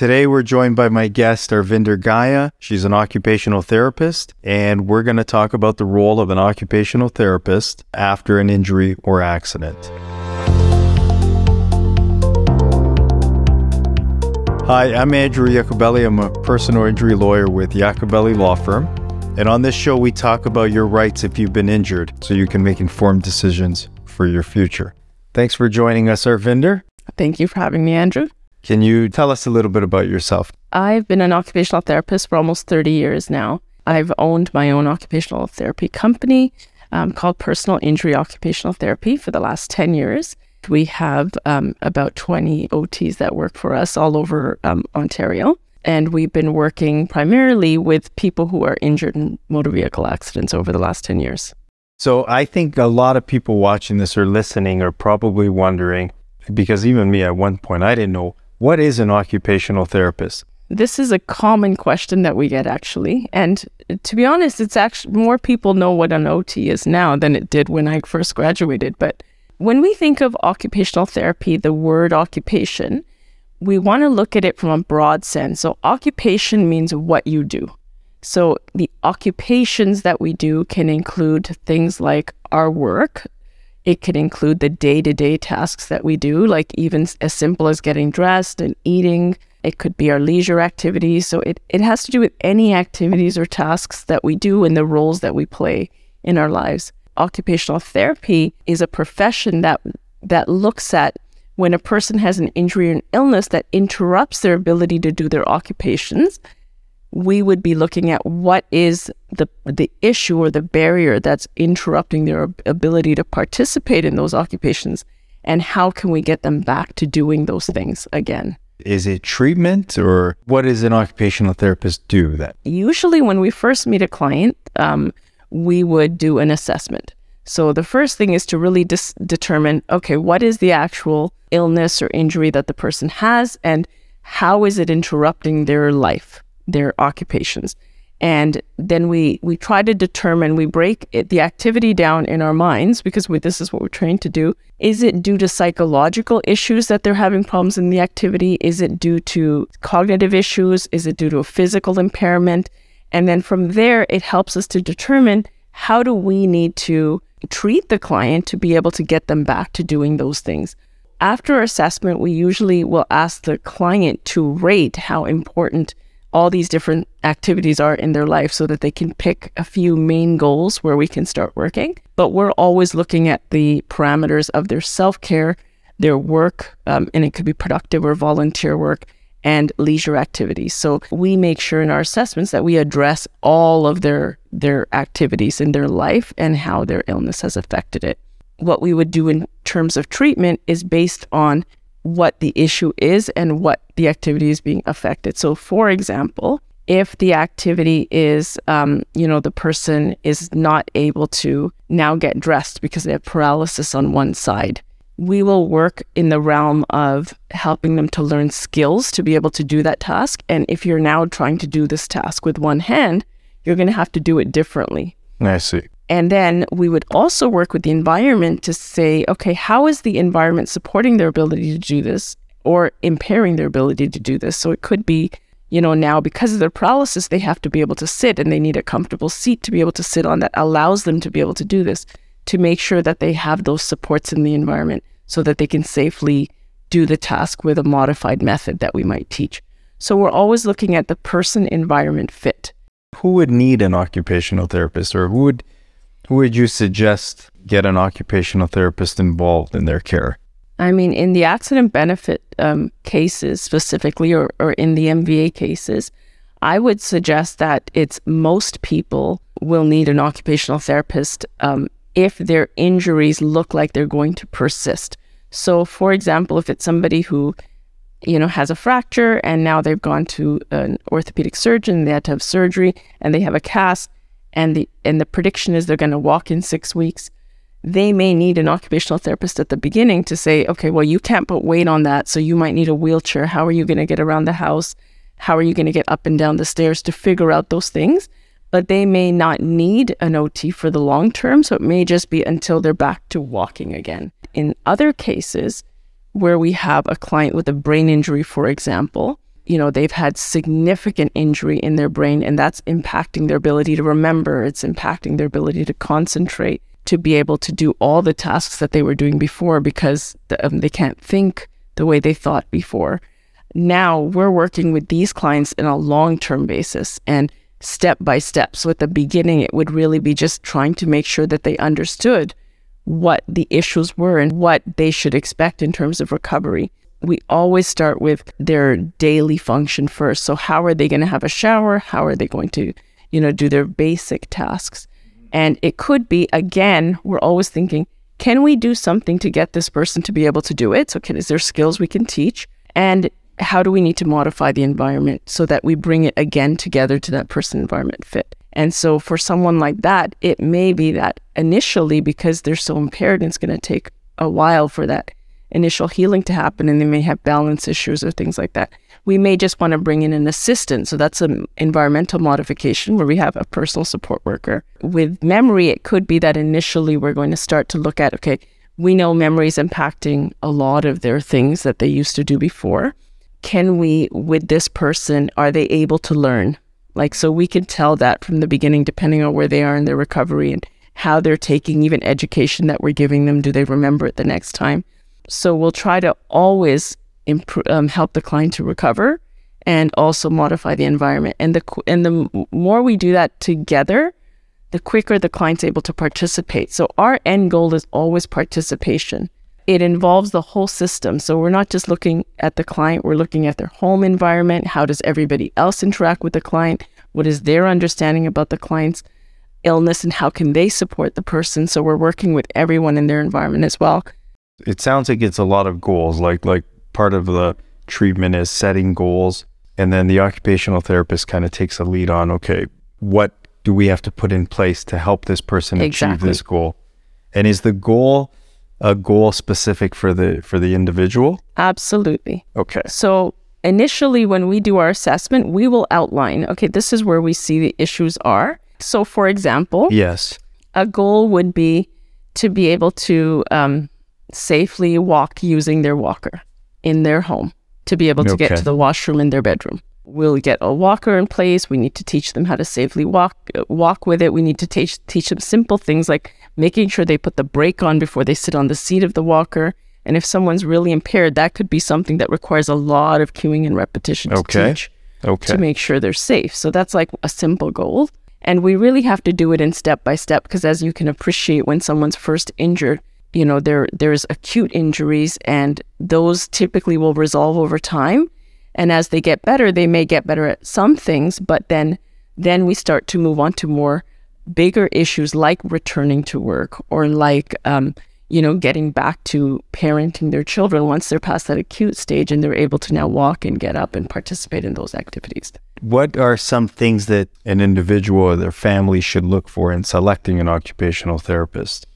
Today, we're joined by my guest, Arvinder Gaya. She's an occupational therapist, and we're going to talk about the role of an occupational therapist after an injury or accident. Hi, I'm Andrew Iacobelli. I'm a personal injury lawyer with Iacobelli Law Firm. And on this show, we talk about your rights if you've been injured so you can make informed decisions for your future. Thanks for joining us, Arvinder. Thank you for having me, Andrew. Can you tell us a little bit about yourself? I've been an occupational therapist for almost 30 years now. I've owned my own occupational therapy company um, called Personal Injury Occupational Therapy for the last 10 years. We have um, about 20 OTs that work for us all over um, Ontario. And we've been working primarily with people who are injured in motor vehicle accidents over the last 10 years. So I think a lot of people watching this or listening are probably wondering, because even me at one point, I didn't know what is an occupational therapist? This is a common question that we get actually. And to be honest, it's actually more people know what an OT is now than it did when I first graduated. But when we think of occupational therapy, the word occupation, we want to look at it from a broad sense. So, occupation means what you do. So, the occupations that we do can include things like our work, it could include the day to day tasks that we do, like even as simple as getting dressed and eating. It could be our leisure activities. So it, it has to do with any activities or tasks that we do and the roles that we play in our lives. Occupational therapy is a profession that that looks at when a person has an injury or an illness that interrupts their ability to do their occupations we would be looking at what is the the issue or the barrier that's interrupting their ability to participate in those occupations and how can we get them back to doing those things again? Is it treatment or what does an occupational therapist do that? Usually when we first meet a client um, we would do an assessment. So the first thing is to really dis- determine okay what is the actual illness or injury that the person has and how is it interrupting their life their occupations. And then we, we try to determine, we break it, the activity down in our minds because we, this is what we're trained to do. Is it due to psychological issues that they're having problems in the activity? Is it due to cognitive issues? Is it due to a physical impairment? And then from there, it helps us to determine how do we need to treat the client to be able to get them back to doing those things. After assessment, we usually will ask the client to rate how important all these different activities are in their life so that they can pick a few main goals where we can start working. But we're always looking at the parameters of their self care, their work, um, and it could be productive or volunteer work and leisure activities. So we make sure in our assessments that we address all of their their activities in their life and how their illness has affected it. What we would do in terms of treatment is based on what the issue is and what the activity is being affected. So, for example, if the activity is, um, you know, the person is not able to now get dressed because they have paralysis on one side, we will work in the realm of helping them to learn skills to be able to do that task. And if you're now trying to do this task with one hand, you're going to have to do it differently. I see. And then we would also work with the environment to say, okay, how is the environment supporting their ability to do this or impairing their ability to do this? So it could be, you know, now because of their paralysis, they have to be able to sit and they need a comfortable seat to be able to sit on that allows them to be able to do this, to make sure that they have those supports in the environment so that they can safely do the task with a modified method that we might teach. So we're always looking at the person environment fit. Who would need an occupational therapist or who would who would you suggest get an occupational therapist involved in their care? I mean, in the accident benefit um, cases specifically, or, or in the MVA cases, I would suggest that it's most people will need an occupational therapist um, if their injuries look like they're going to persist. So, for example, if it's somebody who you know has a fracture and now they've gone to an orthopedic surgeon, they had to have surgery, and they have a cast, and the and the prediction is they're going to walk in six weeks, they may need an occupational therapist at the beginning to say, okay, well, you can't put weight on that, so you might need a wheelchair. How are you going to get around the house? How are you going to get up and down the stairs to figure out those things? But they may not need an OT for the long term, so it may just be until they're back to walking again. In other cases, where we have a client with a brain injury, for example, you know they've had significant injury in their brain and that's impacting their ability to remember. It's impacting their ability to concentrate to be able to do all the tasks that they were doing before because um, they can't think the way they thought before. Now we're working with these clients in a long-term basis and step by step so at the beginning it would really be just trying to make sure that they understood what the issues were and what they should expect in terms of recovery we always start with their daily function first. So how are they going to have a shower? How are they going to, you know, do their basic tasks? And it could be again, we're always thinking, can we do something to get this person to be able to do it? So can, is there skills we can teach? And how do we need to modify the environment so that we bring it again together to that person environment fit? And so for someone like that, it may be that initially because they're so impaired, it's going to take a while for that initial healing to happen and they may have balance issues or things like that. We may just want to bring in an assistant. So that's an environmental modification where we have a personal support worker. With memory, it could be that initially we're going to start to look at okay, we know memory is impacting a lot of their things that they used to do before. Can we, with this person, are they able to learn? Like, so we can tell that from the beginning, depending on where they are in their recovery and how they're taking even education that we're giving them. Do they remember it the next time? So we'll try to always improve, um, help the client to recover and also modify the environment. And the and the more we do that together, the quicker the client's able to participate. So our end goal is always participation. It involves the whole system. So we're not just looking at the client, we're looking at their home environment. How does everybody else interact with the client? What is their understanding about the client's illness and how can they support the person? So we're working with everyone in their environment as well it sounds like it's a lot of goals. Like like part of the treatment is setting goals, and then the occupational therapist kind of takes a lead on okay, what do we have to put in place to help this person exactly. achieve this goal? And is the goal a goal specific for the for the individual? Absolutely. Okay. So initially when we do our assessment, we will outline, okay, this is where we see the issues are. So for example, yes, a goal would be to be able to um, safely walk using their walker in their home to be able to okay. get to the washroom in their bedroom. We'll get a walker in place. We need to teach them how to safely walk walk with it. We need to teach teach them simple things like making sure they put the brake on before they sit on the seat of the walker. And if someone's really impaired, that could be something that requires a lot of cueing and repetition to okay. teach okay. to make sure they're safe. So that's like a simple goal. And we really have to do it in step by step because as you can appreciate when someone's first injured, you know there there's acute injuries and those typically will resolve over time. And as they get better they may get better at some things but then then we start to move on to more bigger issues like returning to work or like um, you know getting back to parenting their children once they're past that acute stage and they're able to now walk and get up and participate in those activities. What are some things that an individual or their family should look for in selecting an occupational therapist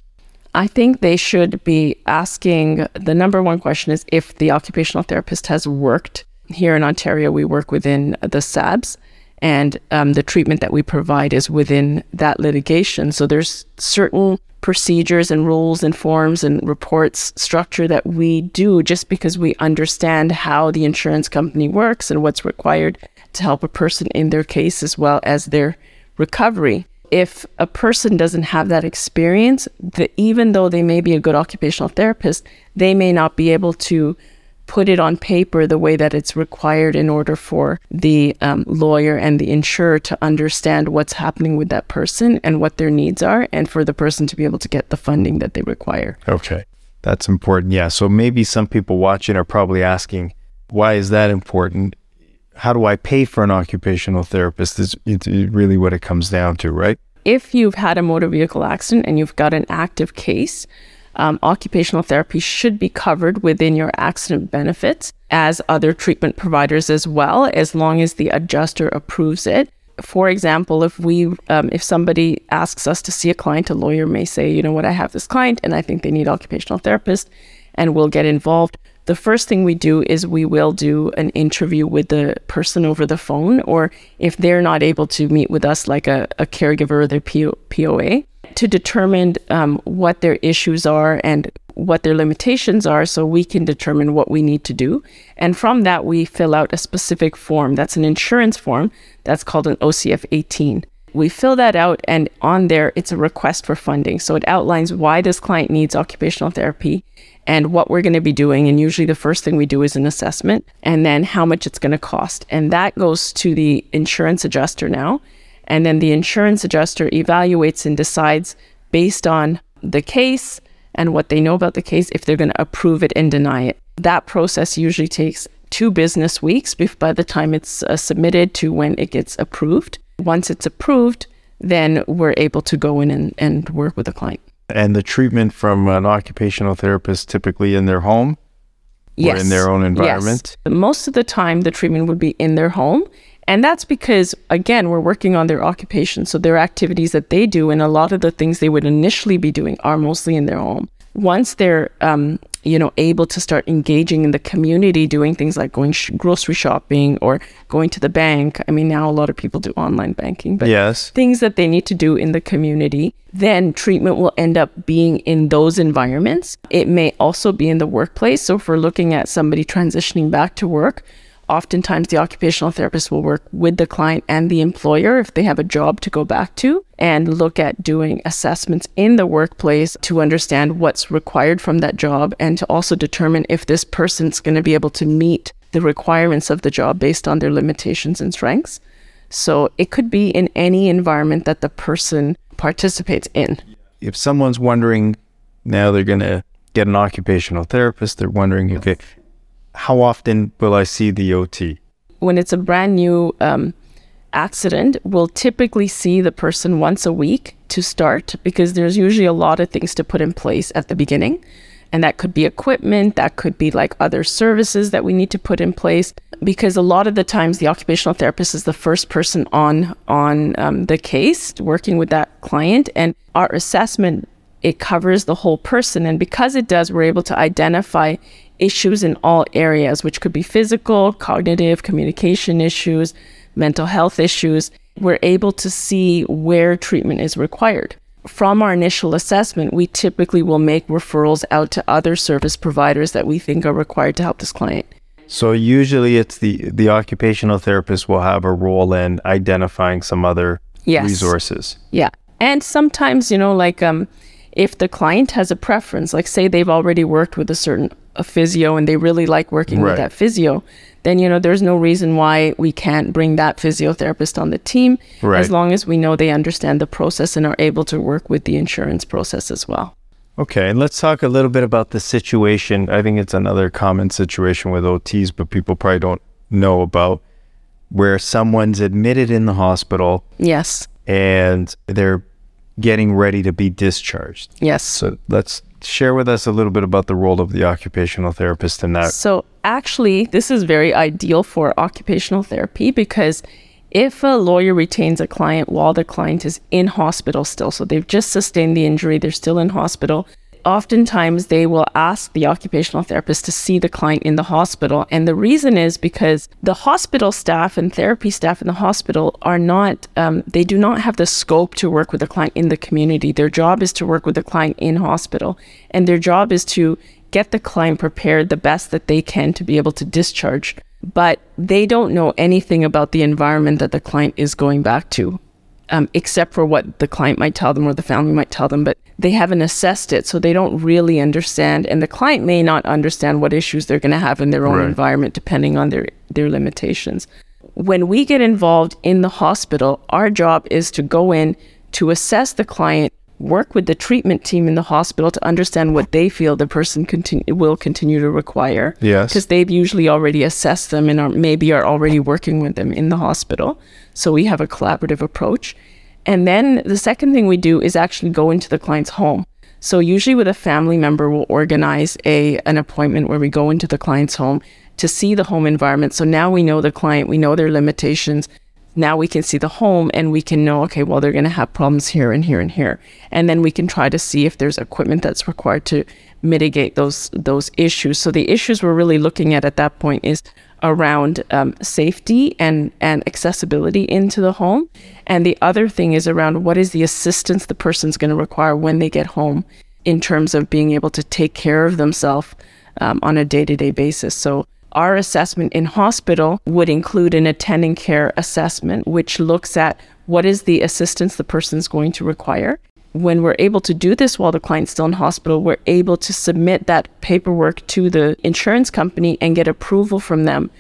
I think they should be asking the number one question is if the occupational therapist has worked. Here in Ontario, we work within the SABS, and um, the treatment that we provide is within that litigation. So there's certain procedures and rules and forms and reports structure that we do just because we understand how the insurance company works and what's required to help a person in their case as well as their recovery if a person doesn't have that experience, that even though they may be a good occupational therapist, they may not be able to put it on paper the way that it's required in order for the um, lawyer and the insurer to understand what's happening with that person and what their needs are, and for the person to be able to get the funding that they require. Okay. That's important. Yeah. So maybe some people watching are probably asking, why is that important? how do I pay for an occupational therapist is really what it comes down to, right? If you've had a motor vehicle accident and you've got an active case, um, occupational therapy should be covered within your accident benefits as other treatment providers as well, as long as the adjuster approves it. For example, if we, um, if somebody asks us to see a client, a lawyer may say, you know what, I have this client and I think they need occupational therapist, and we'll get involved the first thing we do is we will do an interview with the person over the phone, or if they're not able to meet with us, like a, a caregiver or their PO, POA, to determine um, what their issues are and what their limitations are so we can determine what we need to do. And from that, we fill out a specific form. That's an insurance form that's called an OCF 18. We fill that out, and on there, it's a request for funding. So it outlines why this client needs occupational therapy and what we're going to be doing. And usually, the first thing we do is an assessment and then how much it's going to cost. And that goes to the insurance adjuster now. And then the insurance adjuster evaluates and decides based on the case and what they know about the case if they're going to approve it and deny it. That process usually takes two business weeks by the time it's uh, submitted to when it gets approved. Once it's approved, then we're able to go in and, and work with the client. And the treatment from an occupational therapist typically in their home yes. or in their own environment? Yes. Most of the time, the treatment would be in their home. And that's because, again, we're working on their occupation. So their activities that they do and a lot of the things they would initially be doing are mostly in their home. Once they're, um, you know, able to start engaging in the community, doing things like going sh- grocery shopping or going to the bank. I mean, now a lot of people do online banking, but yes. things that they need to do in the community, then treatment will end up being in those environments. It may also be in the workplace. So if we're looking at somebody transitioning back to work, Oftentimes, the occupational therapist will work with the client and the employer if they have a job to go back to and look at doing assessments in the workplace to understand what's required from that job and to also determine if this person's going to be able to meet the requirements of the job based on their limitations and strengths. So it could be in any environment that the person participates in. If someone's wondering now they're going to get an occupational therapist, they're wondering, okay, how often will I see the OT? When it's a brand new um, accident, we'll typically see the person once a week to start because there's usually a lot of things to put in place at the beginning. And that could be equipment, that could be like other services that we need to put in place. Because a lot of the times, the occupational therapist is the first person on on um, the case, working with that client, and our assessment it covers the whole person. And because it does, we're able to identify issues in all areas, which could be physical, cognitive, communication issues, mental health issues. We're able to see where treatment is required. From our initial assessment, we typically will make referrals out to other service providers that we think are required to help this client. So usually it's the the occupational therapist will have a role in identifying some other yes. resources. Yeah. And sometimes, you know, like um if the client has a preference, like say they've already worked with a certain a physio and they really like working right. with that physio, then you know there's no reason why we can't bring that physiotherapist on the team right. as long as we know they understand the process and are able to work with the insurance process as well. Okay, and let's talk a little bit about the situation. I think it's another common situation with OTs, but people probably don't know about where someone's admitted in the hospital. Yes. And they're getting ready to be discharged. Yes. So let's share with us a little bit about the role of the occupational therapist in that. So, actually, this is very ideal for occupational therapy because if a lawyer retains a client while the client is in hospital still, so they've just sustained the injury, they're still in hospital, oftentimes they will ask the occupational therapist to see the client in the hospital. And the reason is because the hospital staff and therapy staff in the hospital are not, um, they do not have the scope to work with the client in the community. Their job is to work with the client in hospital. And their job is to get the client prepared the best that they can to be able to discharge. But they don't know anything about the environment that the client is going back to um, except for what the client might tell them or the family might tell them, but they haven't assessed it, so they don't really understand. And the client may not understand what issues they're going to have in their own right. environment, depending on their, their limitations. When we get involved in the hospital, our job is to go in to assess the client work with the treatment team in the hospital to understand what they feel the person continue, will continue to require. Yes. Because they've usually already assessed them and are, maybe are already working with them in the hospital. So we have a collaborative approach. And then the second thing we do is actually go into the client's home. So usually with a family member, we'll organize a an appointment where we go into the client's home to see the home environment. So now we know the client, we know their limitations, now we can see the home and we can know, okay, well, they're going to have problems here and here and here. And then we can try to see if there's equipment that's required to mitigate those those issues. So the issues we're really looking at at that point is around um, safety and and accessibility into the home, and the other thing is around what is the assistance the person's going to require when they get home. in terms of being able to take care of themselves um, on a day to day basis. So, our assessment in hospital would include an attending care assessment, which looks at what is the assistance the person is going to require. When we're able to do this while the client's still in hospital, we're able to submit that paperwork to the insurance company and get approval from them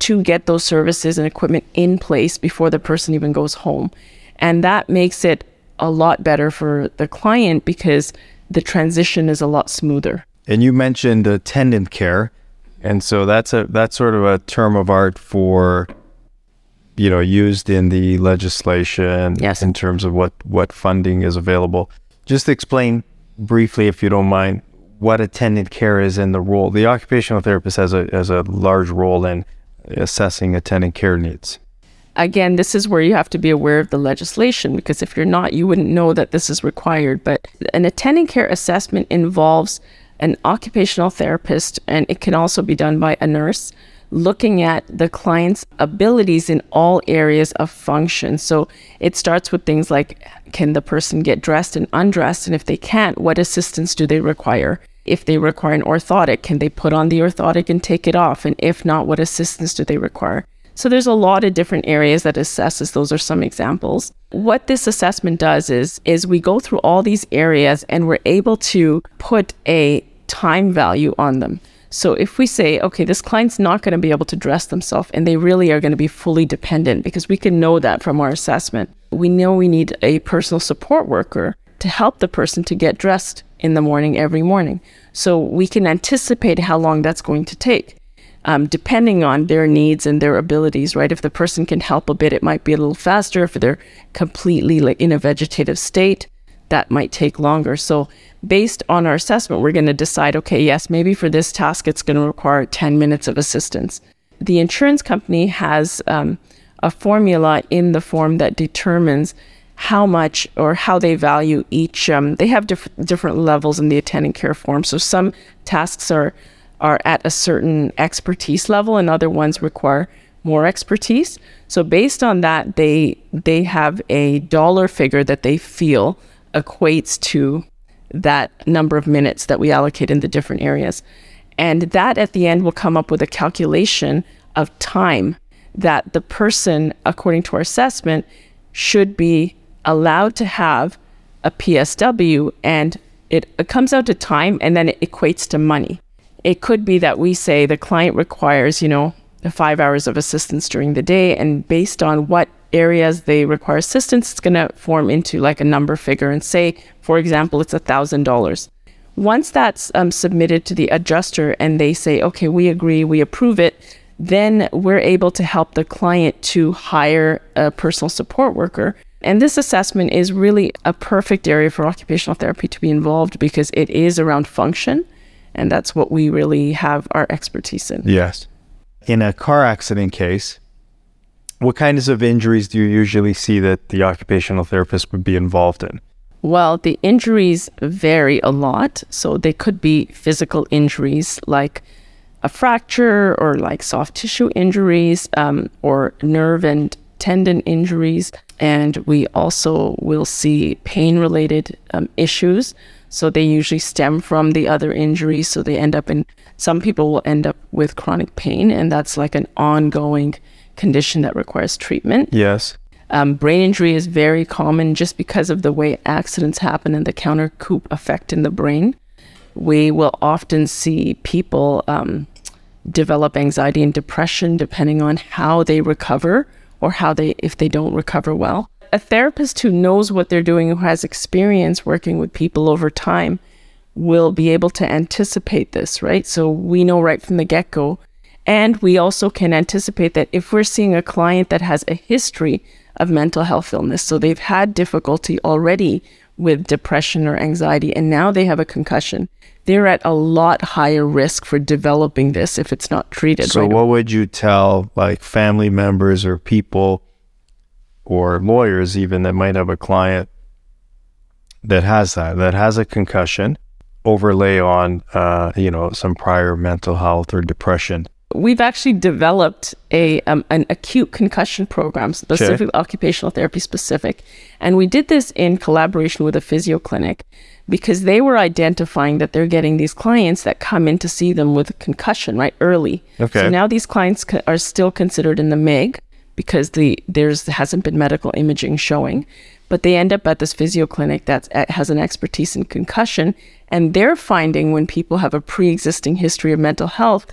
to get those services and equipment in place before the person even goes home. And that makes it a lot better for the client because the transition is a lot smoother. And you mentioned attendant care. And so that's a that's sort of a term of art for you know used in the legislation yes. in terms of what what funding is available. Just explain briefly if you don't mind what attendant care is in the role. The occupational therapist has a has a large role in assessing attendant care needs. Again, this is where you have to be aware of the legislation because if you're not, you wouldn't know that this is required. But an attending care assessment involves an occupational therapist, and it can also be done by a nurse, looking at the client's abilities in all areas of function. So it starts with things like can the person get dressed and undressed? And if they can't, what assistance do they require? If they require an orthotic, can they put on the orthotic and take it off? And if not, what assistance do they require? So there's a lot of different areas that assesses. Those are some examples. What this assessment does is is we go through all these areas and we're able to put a time value on them. So if we say, okay, this client's not going to be able to dress themselves and they really are going to be fully dependent because we can know that from our assessment. We know we need a personal support worker to help the person to get dressed in the morning every morning. So we can anticipate how long that's going to take um, depending on their needs and their abilities, right? If the person can help a bit, it might be a little faster. If they're completely like in a vegetative state, that might take longer. So, based on our assessment, we're going to decide okay, yes, maybe for this task, it's going to require 10 minutes of assistance. The insurance company has um, a formula in the form that determines how much or how they value each. Um, they have diff- different levels in the attending care form. So, some tasks are are at a certain expertise level and other ones require more expertise. So based on that, they they have a dollar figure that they feel equates to that number of minutes that we allocate in the different areas. And that at the end will come up with a calculation of time that the person, according to our assessment, should be allowed to have a PSW and it, it comes out to time and then it equates to money it could be that we say the client requires, you know, five hours of assistance during the day, and based on what areas they require assistance, it's going to form into like a number figure and say, for example, it's a thousand dollars. Once that's um, submitted to the adjuster and they say, okay, we agree, we approve it, then we're able to help the client to hire a personal support worker. And this assessment is really a perfect area for occupational therapy to be involved because it is around function and that's what we really have our expertise in. Yes. In a car accident case, what kinds of injuries do you usually see that the occupational therapist would be involved in? Well, the injuries vary a lot. So they could be physical injuries like a fracture or like soft tissue injuries um, or nerve and tendon injuries. And we also will see pain related um, issues. So they usually stem from the other injuries. So they end up in, some people will end up with chronic pain, and that's like an ongoing condition that requires treatment. Yes. Um, brain injury is very common just because of the way accidents happen and the counter coup effect in the brain. We will often see people um, develop anxiety and depression depending on how they recover or how they if they don't recover well a therapist who knows what they're doing, who has experience working with people over time, will be able to anticipate this, right? So we know right from the get go. And we also can anticipate that if we're seeing a client that has a history of mental health illness, so they've had difficulty already with depression or anxiety, and now they have a concussion, they're at a lot higher risk for developing this if it's not treated. So, right what would you tell like family members or people or lawyers even that might have a client that has that, that has a concussion, overlay on, uh, you know, some prior mental health or depression. We've actually developed a um, an acute concussion program, specific occupational therapy specific, and we did this in collaboration with a physio clinic because they were identifying that they're getting these clients that come in to see them with concussion right early. Okay. So now these clients co- are still considered in the MIG because the there's hasn't been medical imaging showing, but they end up at this physio clinic that has an expertise in concussion, and they're finding when people have a pre-existing history of mental health,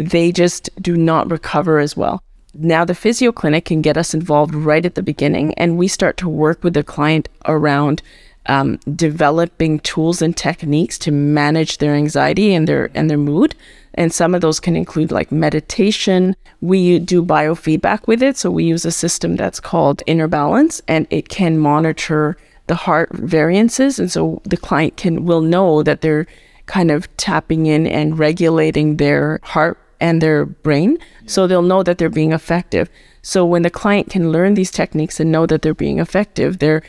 they just do not recover as well. Now the physio clinic can get us involved right at the beginning, and we start to work with the client around um, developing tools and techniques to manage their anxiety and their and their mood. And some of those can include like meditation. We do biofeedback with it, so we use a system that's called Inner Balance, and it can monitor the heart variances, and so the client can will know that they're kind of tapping in and regulating their heart and their brain, so they'll know that they're being effective. So when the client can learn these techniques and know that they're being effective, they're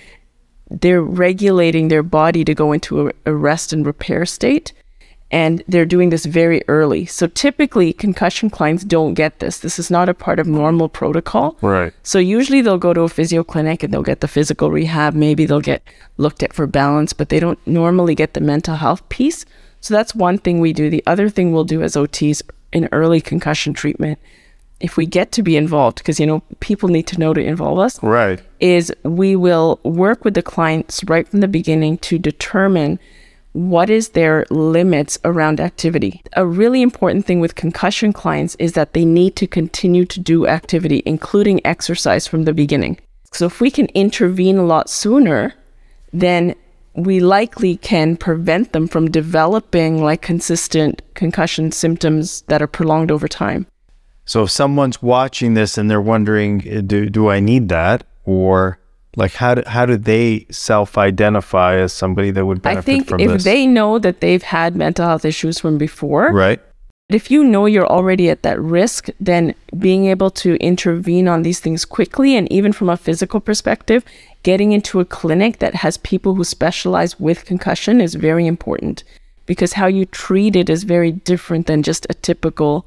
they're regulating their body to go into a, a, rest and repair state. And they're doing this very early. So typically, concussion clients don't get this. This is not a part of normal protocol. Right. So usually they'll go to a physio clinic and they'll get the physical rehab. Maybe they'll get looked at for balance, but they don't normally get the mental health piece. So that's one thing we do. The other thing we'll do as OTs in early concussion treatment if we get to be involved, because you know people need to know to involve us, right? Is we will work with the clients right from the beginning to determine what is their limits around activity. A really important thing with concussion clients is that they need to continue to do activity, including exercise from the beginning. So if we can intervene a lot sooner, then we likely can prevent them from developing like consistent concussion symptoms that are prolonged over time. So if someone's watching this and they're wondering, eh, do do I need that, or like how do, how do they self-identify as somebody that would benefit from this? I think if this? they know that they've had mental health issues from before, right? If you know you're already at that risk, then being able to intervene on these things quickly and even from a physical perspective, getting into a clinic that has people who specialize with concussion is very important because how you treat it is very different than just a typical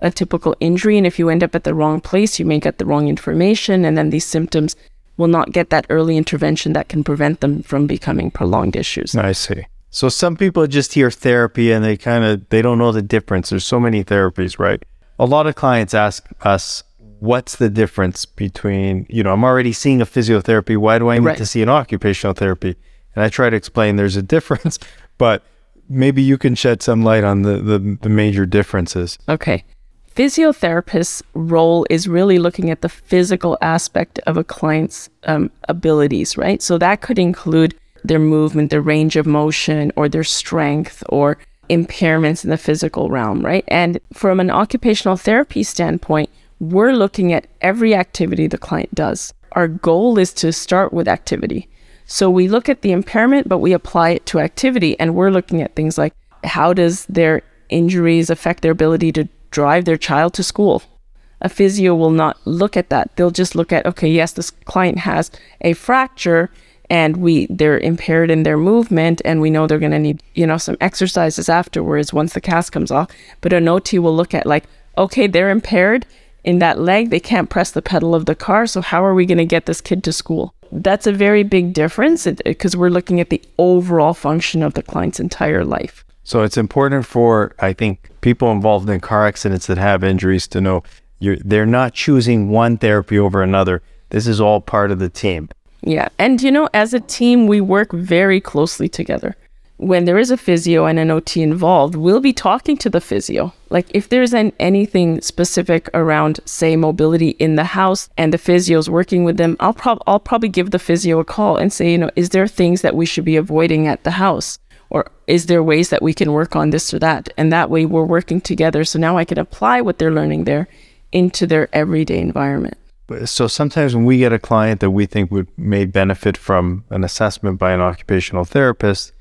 a typical injury. And if you end up at the wrong place, you may get the wrong information, and then these symptoms will not get that early intervention that can prevent them from becoming prolonged issues. I see. So some people just hear therapy and they kind of they don't know the difference. There's so many therapies, right? A lot of clients ask us, "What's the difference between you know I'm already seeing a physiotherapy. Why do I need Right. to see an occupational therapy?" And I try to explain there's a difference, but maybe you can shed some light on the the, the major differences. Okay. Physiotherapist's role is really looking at the physical aspect of a client's um, abilities, right? So that could include their movement, their range of motion, or their strength, or impairments in the physical realm, right? And from an occupational therapy standpoint, we're looking at every activity the client does. Our goal is to start with activity. So we look at the impairment, but we apply it to activity, and we're looking at things like how does their injuries affect their ability to drive their child to school. A physio will not look at that. They'll just look at, okay, yes, this client has a fracture and we they're impaired in their movement and we know they're going to need, you know, some exercises afterwards once the cast comes off. But an OT will look at like, okay, they're impaired in that leg, they can't press the pedal of the car, so how are we going to get this kid to school? That's a very big difference because we're looking at the overall function of the client's entire life. So it's important for I think people involved in car accidents that have injuries to know you're they're not choosing one therapy over another. This is all part of the team. Yeah. And, you know, as a team, we work very closely together. When there is a physio and an OT involved, we'll be talking to the physio. Like, if there's an, anything specific around, say, mobility in the house and the physio's working with them, I'll, prob- I'll probably give the physio a call and say, you know, is there things that we should be avoiding at the house? Or is there ways that we can work on this or that? And that way we're working together. So now I can apply what they're learning there into their everyday environment. So sometimes when we get a client that we think would may benefit from an assessment by an occupational therapist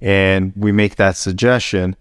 and we make that suggestion,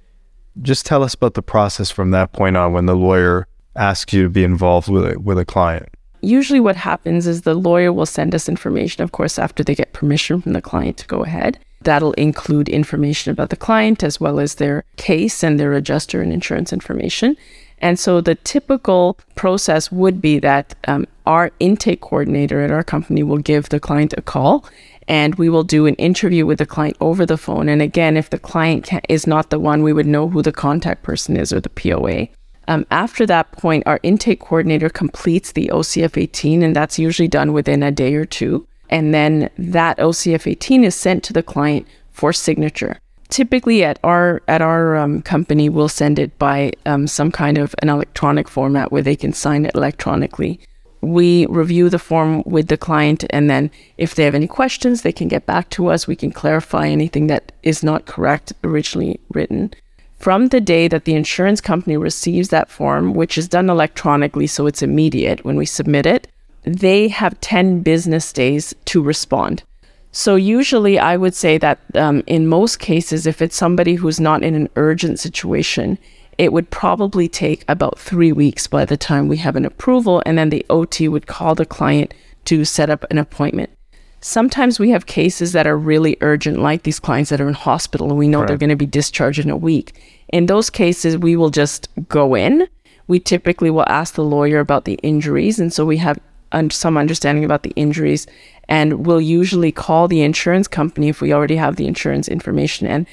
just tell us about the process from that point on when the lawyer asks you to be involved with a, with a client. Usually, what happens is the lawyer will send us information, of course, after they get permission from the client to go ahead. That'll include information about the client as well as their case and their adjuster and insurance information. And so the typical process would be that um, our intake coordinator at our company will give the client a call and we will do an interview with the client over the phone. And again, if the client is not the one, we would know who the contact person is or the POA. Um, after that point, our intake coordinator completes the OCF 18, and that's usually done within a day or two. And then that OCF 18 is sent to the client for signature. Typically, at our at our um, company, we'll send it by um, some kind of an electronic format where they can sign it electronically we review the form with the client and then if they have any questions they can get back to us. We can clarify anything that is not correct originally written. From the day that the insurance company receives that form which is done electronically so it's immediate when we submit it they have 10 business days to respond. So usually i would say that um, in most cases if it's somebody who's not in an urgent situation it would probably take about three weeks by the time we have an approval, and then the OT would call the client to set up an appointment. Sometimes we have cases that are really urgent, like these clients that are in hospital, and we know right. they're going to be discharged in a week. In those cases, we will just go in. We typically will ask the lawyer about the injuries, and so we have un- some understanding about the injuries, and we'll usually call the insurance company if we already have the insurance information and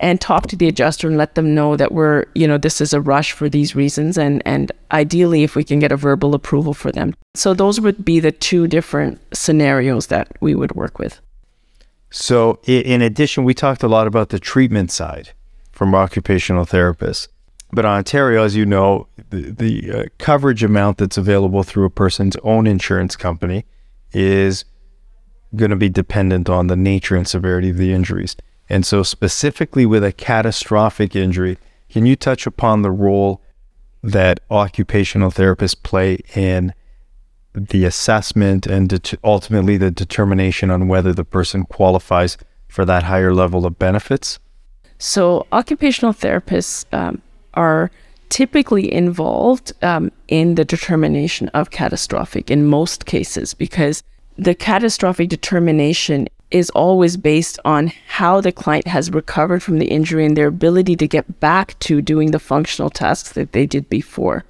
and talk to the adjuster and let them know that we're, you know, this is a rush for these reasons and and ideally if we can get a verbal approval for them. So those would be the two different scenarios that we would work with. So in addition, we talked a lot about the treatment side from occupational therapists. But Ontario, as you know, the, the uh, coverage amount that's available through a person's own insurance company is going to be dependent on the nature and severity of the injuries. And so, specifically with a catastrophic injury, can you touch upon the role that occupational therapists play in the assessment and ultimately the determination on whether the person qualifies for that higher level of benefits? So, occupational therapists um, are typically involved um, in the determination of catastrophic in most cases because the catastrophic determination is always based on how the client has recovered from the injury and their ability to get back to doing the functional tasks that they did before,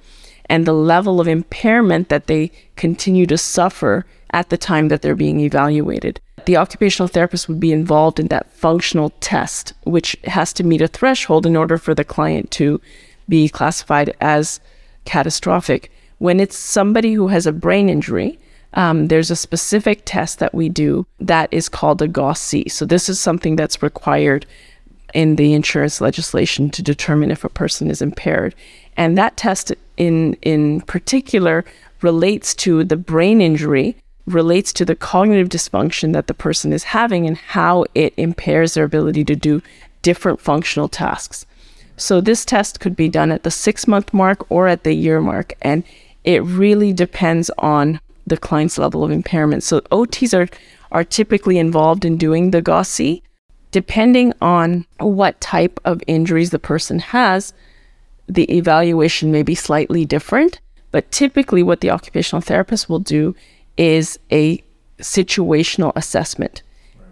and the level of impairment that they continue to suffer at the time that they're being evaluated. The occupational therapist would be involved in that functional test, which has to meet a threshold in order for the client to be classified as catastrophic. When it's somebody who has a brain injury, um, there's a specific test that we do that is called a GOS-E. So this is something that's required in the insurance legislation to determine if a person is impaired. And that test in in particular relates to the brain injury, relates to the cognitive dysfunction that the person is having and how it impairs their ability to do different functional tasks. So this test could be done at the 6 month mark or at the year mark and it really depends on the client's level of impairment. So OTs are are typically involved in doing the GOS-E. Depending on what type of injuries the person has, the evaluation may be slightly different. But typically, what the occupational therapist will do is a situational assessment.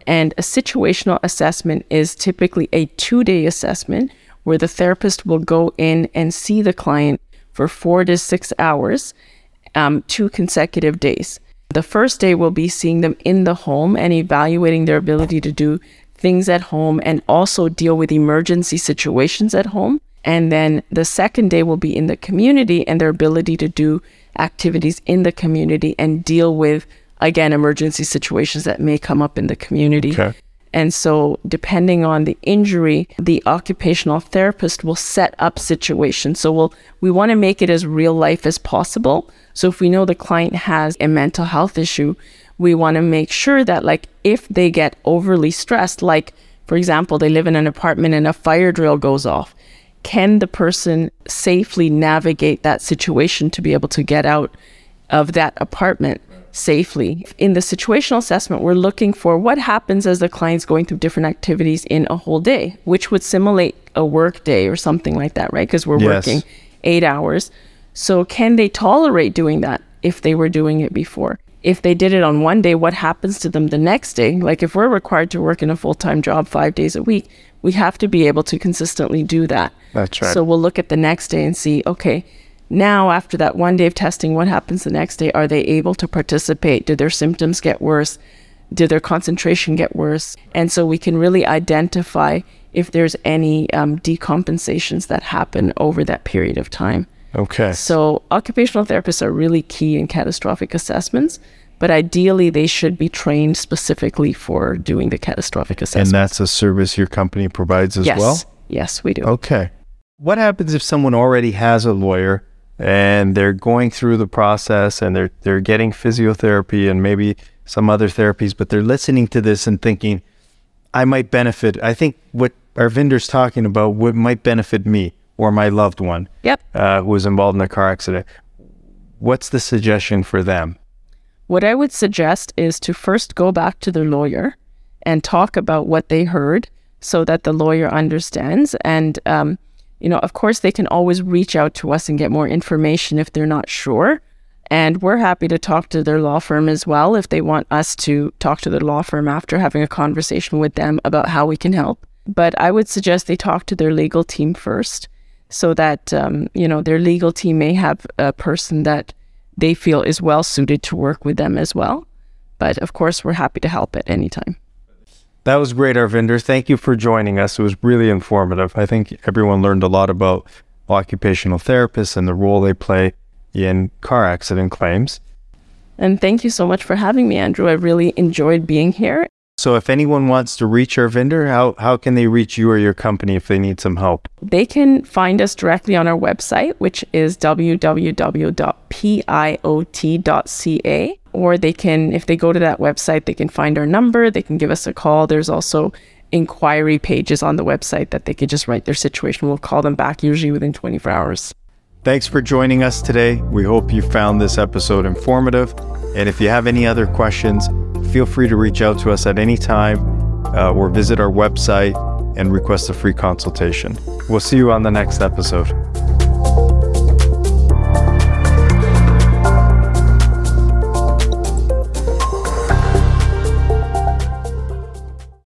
And a situational assessment is typically a two day assessment where the therapist will go in and see the client for four to six hours um, two consecutive days. The first day will be seeing them in the home and evaluating their ability to do things at home and also deal with emergency situations at home. And then the second day will be in the community and their ability to do activities in the community and deal with, again, emergency situations that may come up in the community. Okay. And so, depending on the injury, the occupational therapist will set up situations. So, we'll, we want to make it as real life as possible. So, if we know the client has a mental health issue, we want to make sure that, like, if they get overly stressed, like, for example, they live in an apartment and a fire drill goes off, can the person safely navigate that situation to be able to get out of that apartment? Safely. In the situational assessment, we're looking for what happens as the client's going through different activities in a whole day, which would simulate a work day or something like that, right? Because we're yes. working eight hours. So, can they tolerate doing that if they were doing it before? If they did it on one day, what happens to them the next day? Like, if we're required to work in a full time job five days a week, We have to be able to consistently do that. That's right. So we'll look at the next day and see, okay, now after that one day of testing, what happens the next day? Are they able to participate? Did their symptoms get worse? Did their concentration get worse? And so we can really identify if there's any um, decompensations that happen over that period of time. okay. So occupational therapists are really key in catastrophic assessments, but ideally they should be trained specifically for doing the catastrophic assessment. and that's a service your company provides as yes, well? yes, we do. Okay. What happens if someone already has a lawyer and they're going through the process and they're they're getting physiotherapy and maybe some other therapies, but they're listening to this and thinking, I might benefit. I think what Arvinder's talking about would might benefit me or my loved one Yep. uh, who was involved in a car accident. What's the suggestion for them? What I would suggest is to first go back to their lawyer and talk about what they heard so that the lawyer understands. And, um, you know, of course, they can always reach out to us and get more information if they're not sure. And we're happy to talk to their law firm as well if they want us to talk to their law firm after having a conversation with them about how we can help. But I would suggest they talk to their legal team first so that, um, you know, their legal team may have a person that they feel is well suited to work with them as well. But of course, we're happy to help at any time. That was great, Arvinder. Thank you for joining us. It was really informative. I think everyone learned a lot about occupational therapists and the role they play in car accident claims. And thank you so much for having me, Andrew. I really enjoyed being here. So, if anyone wants to reach Arvinder, how, how can they reach you or your company if they need some help? They can find us directly on our website, which is www.piot.ca. Or they can, if they go to that website, they can find our number, they can give us a call. There's also inquiry pages on the website that they could just write their situation. We'll call them back usually within 24 hours. Thanks for joining us today. We hope you found this episode informative. And if you have any other questions, feel free to reach out to us at any time uh, or visit our website and request a free consultation. We'll see you on the next episode.